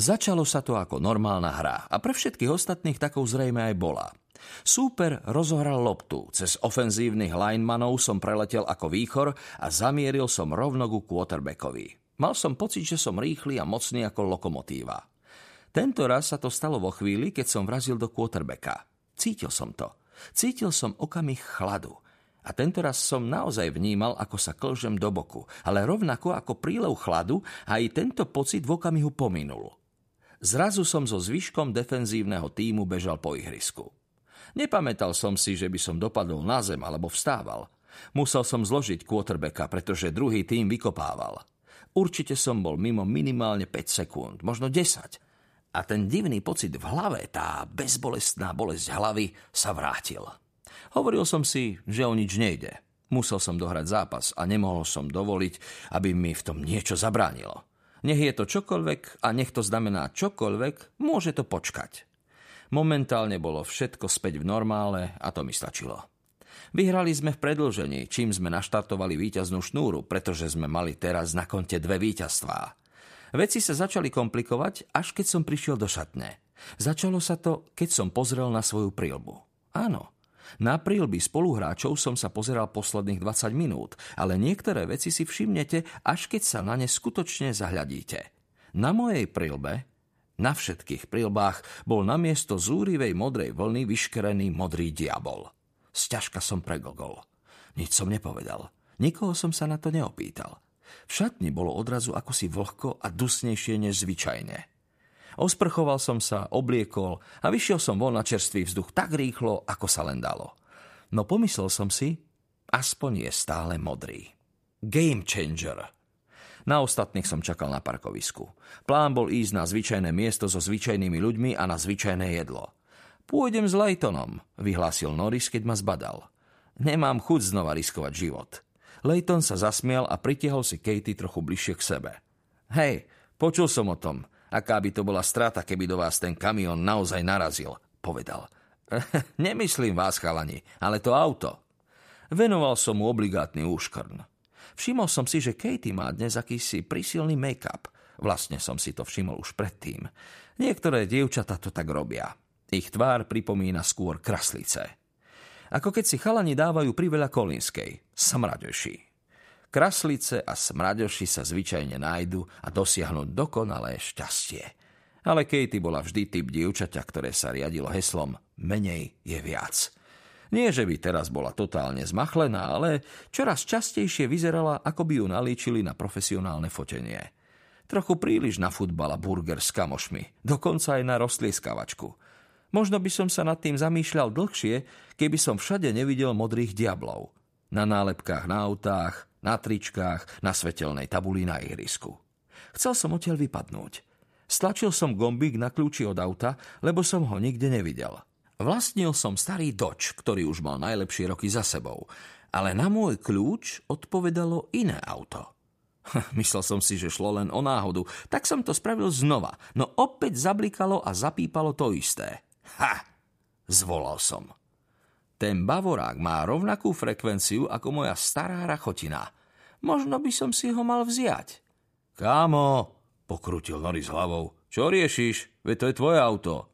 Začalo sa to ako normálna hra a pre všetkých ostatných takou zrejme aj bola. Súper rozohral loptu, cez ofenzívnych linemanov som preletel ako výchor a zamieril som rovno ku quarterbackovi. Mal som pocit, že som rýchly a mocný ako lokomotíva. Tento raz sa to stalo vo chvíli, keď som vrazil do quarterbacka. Cítil som to. Cítil som okamih chladu. A tento raz som naozaj vnímal, ako sa klžem do boku, ale rovnako ako prílev chladu, aj tento pocit v okamihu pominul. Zrazu som so zvyškom defenzívneho týmu bežal po ihrisku. Nepamätal som si, že by som dopadol na zem alebo vstával. Musel som zložiť quarterbacka, pretože druhý tým vykopával. Určite som bol mimo minimálne 5 sekúnd, možno 10 a ten divný pocit v hlave, tá bezbolestná bolesť hlavy sa vrátil. Hovoril som si, že o nič nejde. Musel som dohrať zápas a nemohol som dovoliť, aby mi v tom niečo zabránilo. Nech je to čokoľvek a nech to znamená čokoľvek, môže to počkať. Momentálne bolo všetko späť v normále a to mi stačilo. Vyhrali sme v predlžení, čím sme naštartovali víťaznú šnúru, pretože sme mali teraz na konte dve víťazstvá. Veci sa začali komplikovať, až keď som prišiel do šatne. Začalo sa to, keď som pozrel na svoju prílbu. Áno, na prílby spoluhráčov som sa pozeral posledných 20 minút, ale niektoré veci si všimnete, až keď sa na ne skutočne zahľadíte. Na mojej prílbe, na všetkých prílbách, bol namiesto zúrivej modrej vlny vyškerený modrý diabol. Sťažka som pregogol. Nič som nepovedal. Nikoho som sa na to neopýtal. V šatni bolo odrazu ako si vlhko a dusnejšie než zvyčajne. Osprchoval som sa, obliekol a vyšiel som von na čerstvý vzduch tak rýchlo, ako sa len dalo. No pomyslel som si, aspoň je stále modrý. Game changer. Na ostatných som čakal na parkovisku. Plán bol ísť na zvyčajné miesto so zvyčajnými ľuďmi a na zvyčajné jedlo. Pôjdem s Laytonom, vyhlásil Norris, keď ma zbadal. Nemám chuť znova riskovať život. Leighton sa zasmial a pritiahol si Katie trochu bližšie k sebe. Hej, počul som o tom. Aká by to bola strata, keby do vás ten kamión naozaj narazil, povedal. Nemyslím vás, chalani, ale to auto. Venoval som mu obligátny úškrn. Všimol som si, že Katie má dnes akýsi prísilný make-up. Vlastne som si to všimol už predtým. Niektoré dievčata to tak robia. Ich tvár pripomína skôr kraslice ako keď si chalani dávajú priveľa kolinskej, smraďoši. Kraslice a smraďoši sa zvyčajne nájdu a dosiahnu dokonalé šťastie. Ale Katie bola vždy typ dievčaťa, ktoré sa riadilo heslom menej je viac. Nie, že by teraz bola totálne zmachlená, ale čoraz častejšie vyzerala, ako by ju nalíčili na profesionálne fotenie. Trochu príliš na futbal a burger s kamošmi, dokonca aj na rostlieskavačku – Možno by som sa nad tým zamýšľal dlhšie, keby som všade nevidel modrých diablov. Na nálepkách na autách, na tričkách, na svetelnej tabuli na ihrisku. Chcel som odtiaľ vypadnúť. Stlačil som gombík na kľúči od auta, lebo som ho nikde nevidel. Vlastnil som starý Dodge, ktorý už mal najlepšie roky za sebou, ale na môj kľúč odpovedalo iné auto. Myslel som si, že šlo len o náhodu, tak som to spravil znova, no opäť zablikalo a zapípalo to isté. Ha! Zvolal som. Ten bavorák má rovnakú frekvenciu ako moja stará rachotina. Možno by som si ho mal vziať. Kámo, pokrutil Norris hlavou. Čo riešiš? Veď to je tvoje auto.